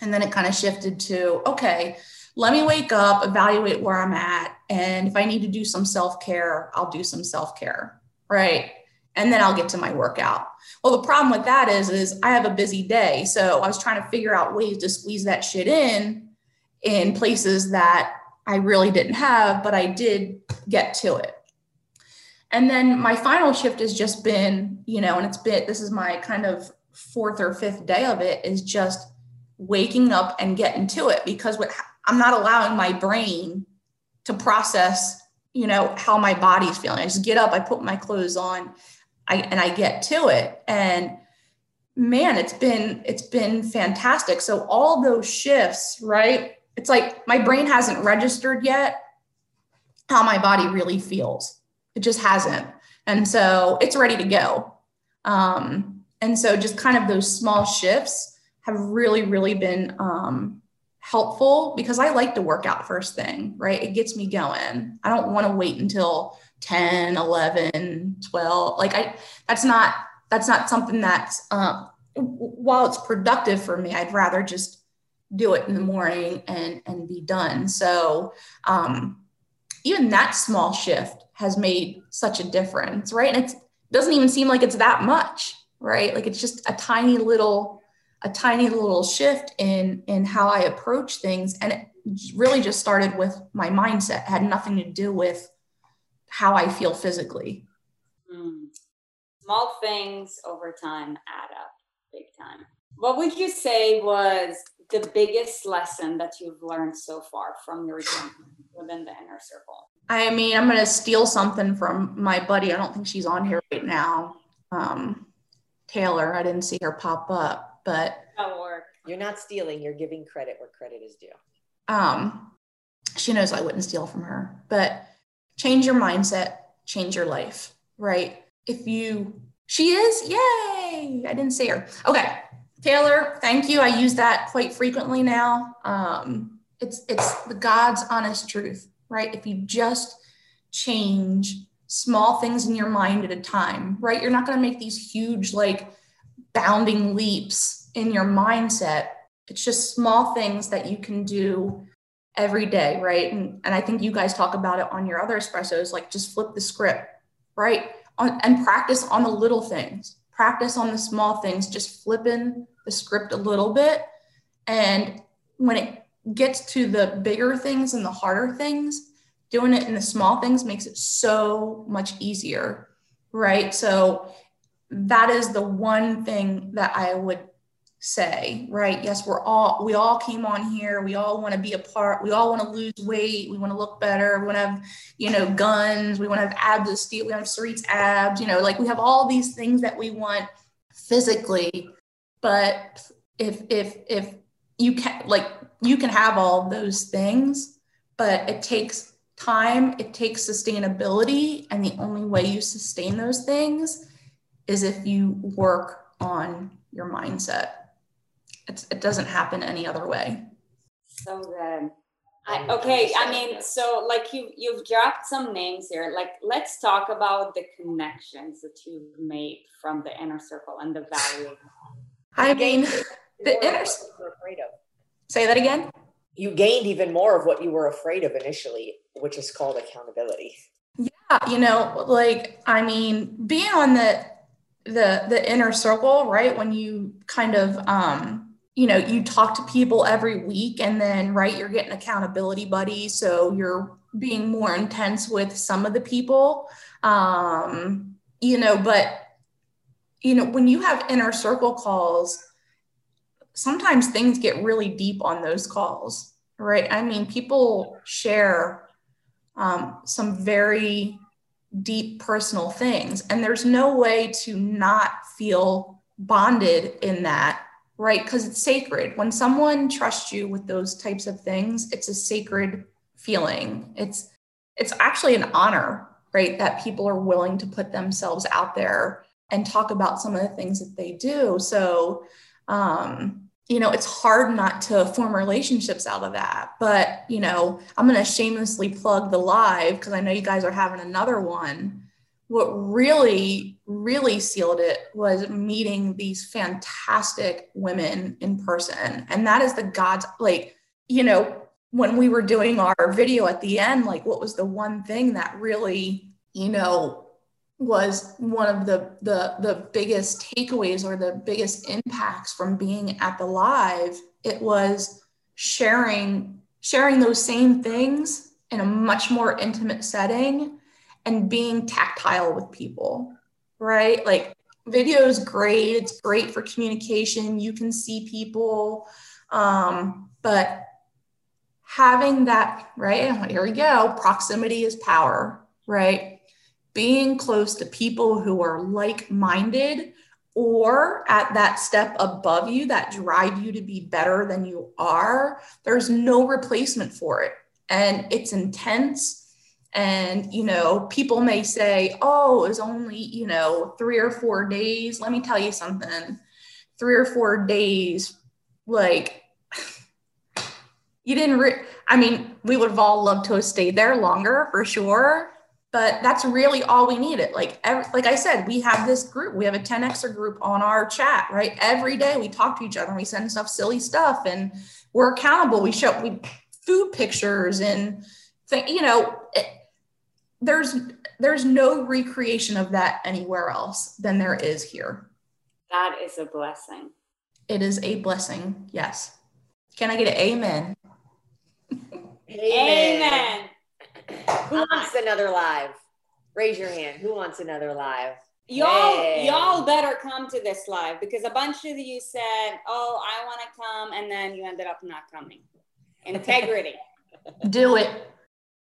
and then it kind of shifted to, okay, let me wake up, evaluate where I'm at. And if I need to do some self care, I'll do some self care. Right. And then I'll get to my workout. Well, the problem with that is, is I have a busy day. So I was trying to figure out ways to squeeze that shit in in places that I really didn't have, but I did get to it. And then my final shift has just been, you know, and it's been, this is my kind of fourth or fifth day of it is just waking up and getting to it because what I'm not allowing my brain to process, you know, how my body's feeling. I just get up, I put my clothes on, I and I get to it. And man, it's been it's been fantastic. So all those shifts, right? It's like my brain hasn't registered yet how my body really feels. It just hasn't. And so it's ready to go. Um, and so just kind of those small shifts have really, really been um, helpful because I like to work out first thing, right? It gets me going. I don't want to wait until 10, 11, 12. Like I, that's not, that's not something that's, um, while it's productive for me, I'd rather just do it in the morning and, and be done. So, um, even that small shift has made such a difference, right? And it doesn't even seem like it's that much, right? Like it's just a tiny little, a tiny little shift in in how I approach things, and it really just started with my mindset. It had nothing to do with how I feel physically. Mm. Small things over time add up big time. What would you say was the biggest lesson that you've learned so far from your journey within the inner circle? I mean, I'm going to steal something from my buddy. I don't think she's on here right now. Um, Taylor, I didn't see her pop up, but that work. You're not stealing. You're giving credit where credit is due. Um, she knows I wouldn't steal from her, but change your mindset, change your life, right? If you, she is, yay! I didn't see her. Okay, Taylor, thank you. I use that quite frequently now. Um, it's it's the God's honest truth, right? If you just change small things in your mind at a time, right? You're not going to make these huge like bounding leaps in your mindset. It's just small things that you can do every day, right? And, and I think you guys talk about it on your other espressos, like just flip the script, right? On, and practice on the little things, practice on the small things, just flipping the script a little bit. And when it gets to the bigger things and the harder things, doing it in the small things makes it so much easier, right? So that is the one thing that I would say, right? Yes, we're all we all came on here. We all want to be a part. We all want to lose weight. We want to look better. We want to have, you know, guns. We want to have abs of steel. We have Sarit's abs. You know, like we have all these things that we want physically, but if if if you can like you can have all those things, but it takes time. It takes sustainability, and the only way you sustain those things is if you work on your mindset it's, it doesn't happen any other way. So good. I, um, okay, I mean, so like you you've dropped some names here. Like, let's talk about the connections that you've made from the inner circle and the value. I mean, the inner. Afraid of. Say that again. You gained even more of what you were afraid of initially, which is called accountability. Yeah, you know, like I mean, being on the the the inner circle, right? When you kind of um you know you talk to people every week and then right you're getting accountability buddies so you're being more intense with some of the people um you know but you know when you have inner circle calls sometimes things get really deep on those calls right i mean people share um, some very deep personal things and there's no way to not feel bonded in that right? Because it's sacred. When someone trusts you with those types of things, it's a sacred feeling. It's it's actually an honor, right? That people are willing to put themselves out there and talk about some of the things that they do. So um you know, it's hard not to form relationships out of that. But, you know, I'm going to shamelessly plug the live because I know you guys are having another one what really, really sealed it was meeting these fantastic women in person. And that is the God's, like, you know, when we were doing our video at the end, like, what was the one thing that really, you know, was one of the the the biggest takeaways or the biggest impacts from being at the live it was sharing sharing those same things in a much more intimate setting and being tactile with people, right? Like video is great. It's great for communication. You can see people. Um, but having that, right? Here we go. Proximity is power, right? Being close to people who are like minded or at that step above you that drive you to be better than you are, there's no replacement for it. And it's intense. And you know people may say oh it was only you know three or four days. Let me tell you something. Three or four days like you didn't re- i mean we would have all loved to have stayed there longer for sure but that's really all we needed like every, like i said we have this group we have a 10xer group on our chat right every day we talk to each other and we send stuff silly stuff and we're accountable we show we food pictures and think you know it, there's there's no recreation of that anywhere else than there is here. That is a blessing. It is a blessing. Yes. Can I get an amen? Amen. amen. Who wants another live? Raise your hand. Who wants another live? Y'all, hey. y'all better come to this live because a bunch of you said, "Oh, I want to come," and then you ended up not coming. Integrity. Do it.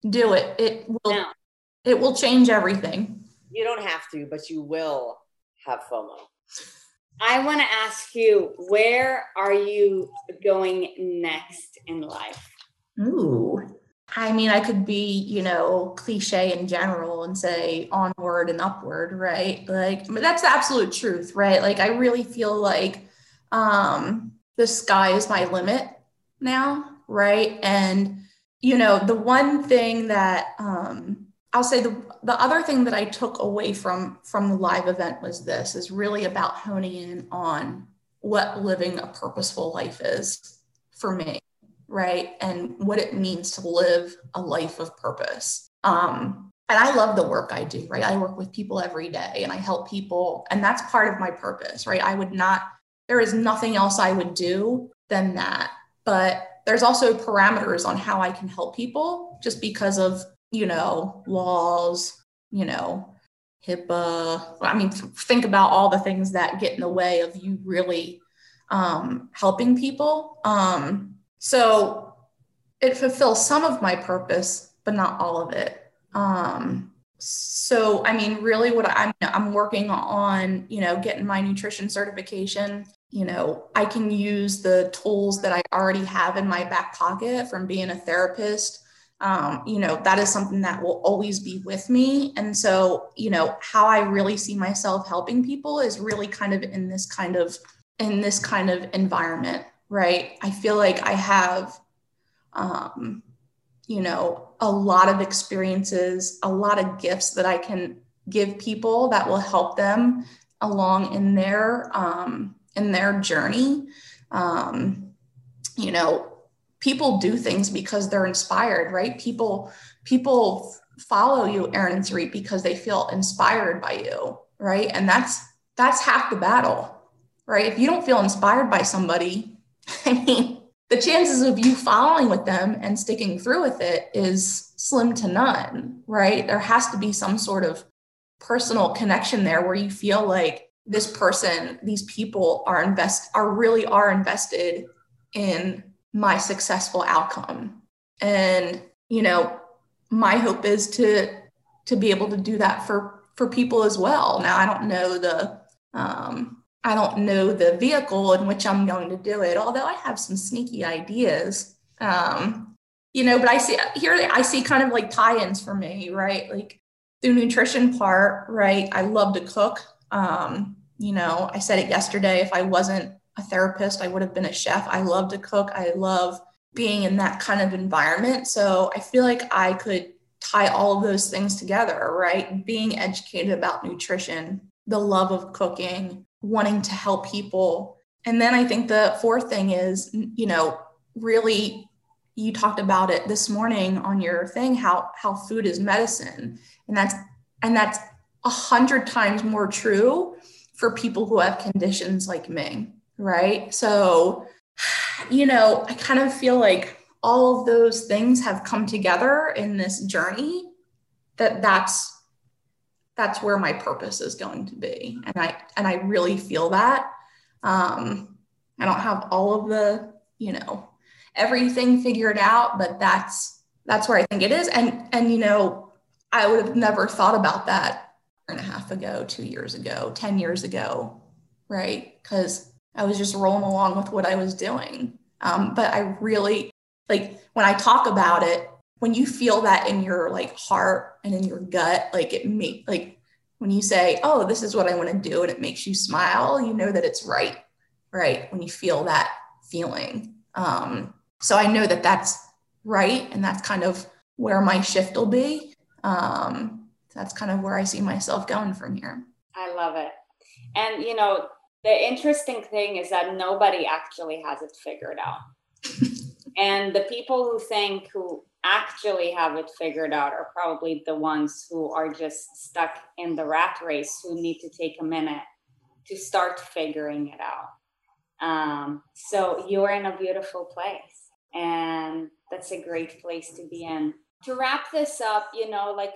Do it. It will. No. It will change everything. You don't have to, but you will have FOMO. I want to ask you, where are you going next in life? Ooh. I mean, I could be, you know, cliche in general and say onward and upward, right? Like, that's the absolute truth, right? Like, I really feel like um, the sky is my limit now, right? And, you know, the one thing that um, I'll say the the other thing that I took away from from the live event was this is really about honing in on what living a purposeful life is for me, right? And what it means to live a life of purpose. Um, and I love the work I do, right? I work with people every day and I help people, and that's part of my purpose, right? I would not, there is nothing else I would do than that. But there's also parameters on how I can help people just because of you know, laws, you know, HIPAA. I mean, think about all the things that get in the way of you really um, helping people. Um, so it fulfills some of my purpose, but not all of it. Um, so, I mean, really, what I'm I'm working on, you know, getting my nutrition certification. You know, I can use the tools that I already have in my back pocket from being a therapist um, you know, that is something that will always be with me. And so, you know, how I really see myself helping people is really kind of in this kind of in this kind of environment, right? I feel like I have um, you know, a lot of experiences, a lot of gifts that I can give people that will help them along in their um, in their journey. Um, you know, people do things because they're inspired, right? People people follow you, Aaron and Sarit, because they feel inspired by you, right? And that's that's half the battle, right? If you don't feel inspired by somebody, I mean, the chances of you following with them and sticking through with it is slim to none, right? There has to be some sort of personal connection there where you feel like this person, these people are invest are really are invested in my successful outcome. And, you know, my hope is to to be able to do that for for people as well. Now I don't know the um I don't know the vehicle in which I'm going to do it, although I have some sneaky ideas. Um, you know, but I see here I see kind of like tie-ins for me, right? Like the nutrition part, right? I love to cook. Um, you know, I said it yesterday. If I wasn't a therapist. I would have been a chef. I love to cook. I love being in that kind of environment. So I feel like I could tie all of those things together, right? Being educated about nutrition, the love of cooking, wanting to help people. And then I think the fourth thing is, you know, really you talked about it this morning on your thing how how food is medicine and that's and that's a hundred times more true for people who have conditions like me right? So, you know, I kind of feel like all of those things have come together in this journey that that's that's where my purpose is going to be. And i and i really feel that. Um i don't have all of the you know everything figured out but that's that's where i think it is. And and you know i would have never thought about that and a half ago two years ago 10 years ago right? Because I was just rolling along with what I was doing. Um, but I really like when I talk about it, when you feel that in your like heart and in your gut, like it make like when you say, "Oh, this is what I want to do," and it makes you smile, you know that it's right, right? When you feel that feeling. Um, so I know that that's right, and that's kind of where my shift will be. Um, that's kind of where I see myself going from here. I love it. And you know, the interesting thing is that nobody actually has it figured out. and the people who think who actually have it figured out are probably the ones who are just stuck in the rat race who need to take a minute to start figuring it out. Um, so you're in a beautiful place, and that's a great place to be in. To wrap this up, you know, like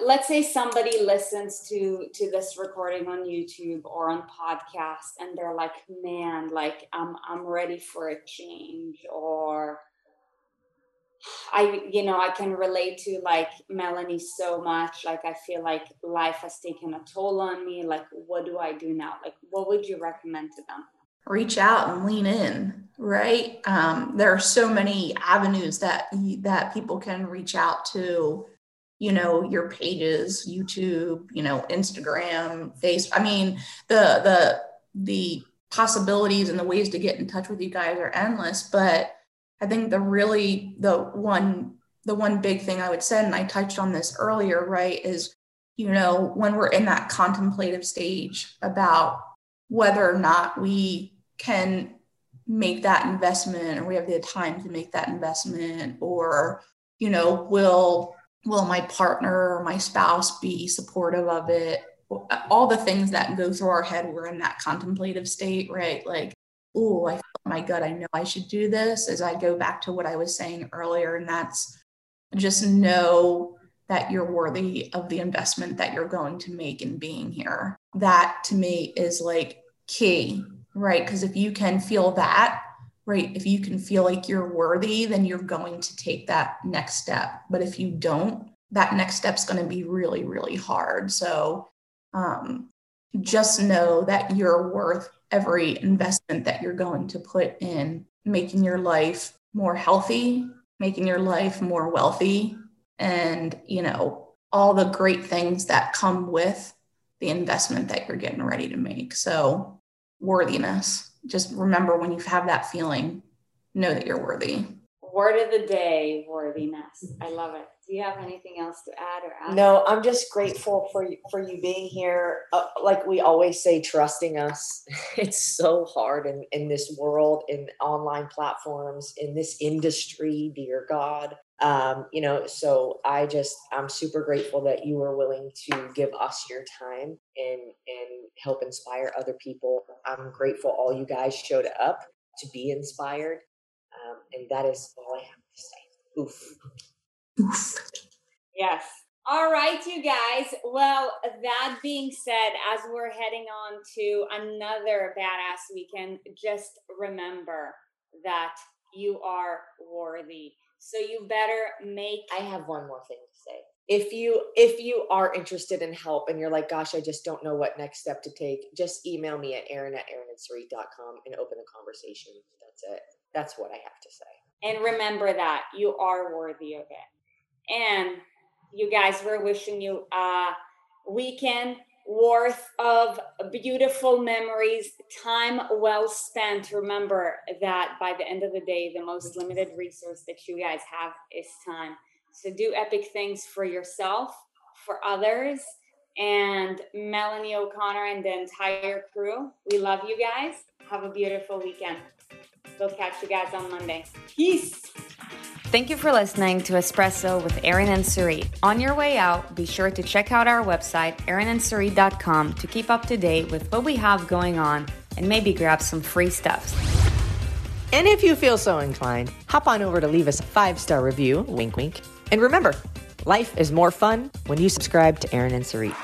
let's say somebody listens to to this recording on youtube or on podcast and they're like man like i'm i'm ready for a change or i you know i can relate to like melanie so much like i feel like life has taken a toll on me like what do i do now? Like what would you recommend to them? Reach out and lean in right? Um, there are so many avenues that that people can reach out to you know your pages youtube you know instagram face i mean the the the possibilities and the ways to get in touch with you guys are endless but i think the really the one the one big thing i would say and i touched on this earlier right is you know when we're in that contemplative stage about whether or not we can make that investment or we have the time to make that investment or you know will will my partner or my spouse be supportive of it? All the things that go through our head we're in that contemplative state right? Like oh i feel my gut i know i should do this as i go back to what i was saying earlier and that's just know that you're worthy of the investment that you're going to make in being here that to me is like key right because if you can feel that right? If you can feel like you're worthy, then you're going to take that next step. But if you don't, that next step's going to be really, really hard. So um, just know that you're worth every investment that you're going to put in making your life more healthy, making your life more wealthy, and, you know, all the great things that come with the investment that you're getting ready to make. So, worthiness just remember when you have that feeling, know that you're worthy. Word of the day, worthiness. I love it. Do you have anything else to add or add? No, I'm just grateful for you, for you being here. Uh, like we always say, trusting us. It's so hard in, in this world, in online platforms, in this industry, dear God um, you know so i just i'm super grateful that you were willing to give us your time and and help inspire other people i'm grateful all you guys showed up to be inspired um, and that is all i have to say oof oof yes all right, you guys. Well, that being said, as we're heading on to another badass weekend, just remember that you are worthy. So you better make I have one more thing to say. If you if you are interested in help and you're like, gosh, I just don't know what next step to take, just email me at Erin at erinandsarit.com and open the conversation. That's it. That's what I have to say. And remember that you are worthy of it. And you guys, we're wishing you a weekend worth of beautiful memories, time well spent. Remember that by the end of the day, the most limited resource that you guys have is time. So do epic things for yourself, for others, and Melanie O'Connor and the entire crew. We love you guys. Have a beautiful weekend. We'll catch you guys on Monday. Peace. Thank you for listening to Espresso with Erin and Sarit. On your way out, be sure to check out our website, erinandsarit.com, to keep up to date with what we have going on and maybe grab some free stuff. And if you feel so inclined, hop on over to leave us a five star review, wink, wink. And remember, life is more fun when you subscribe to Erin and Sarit.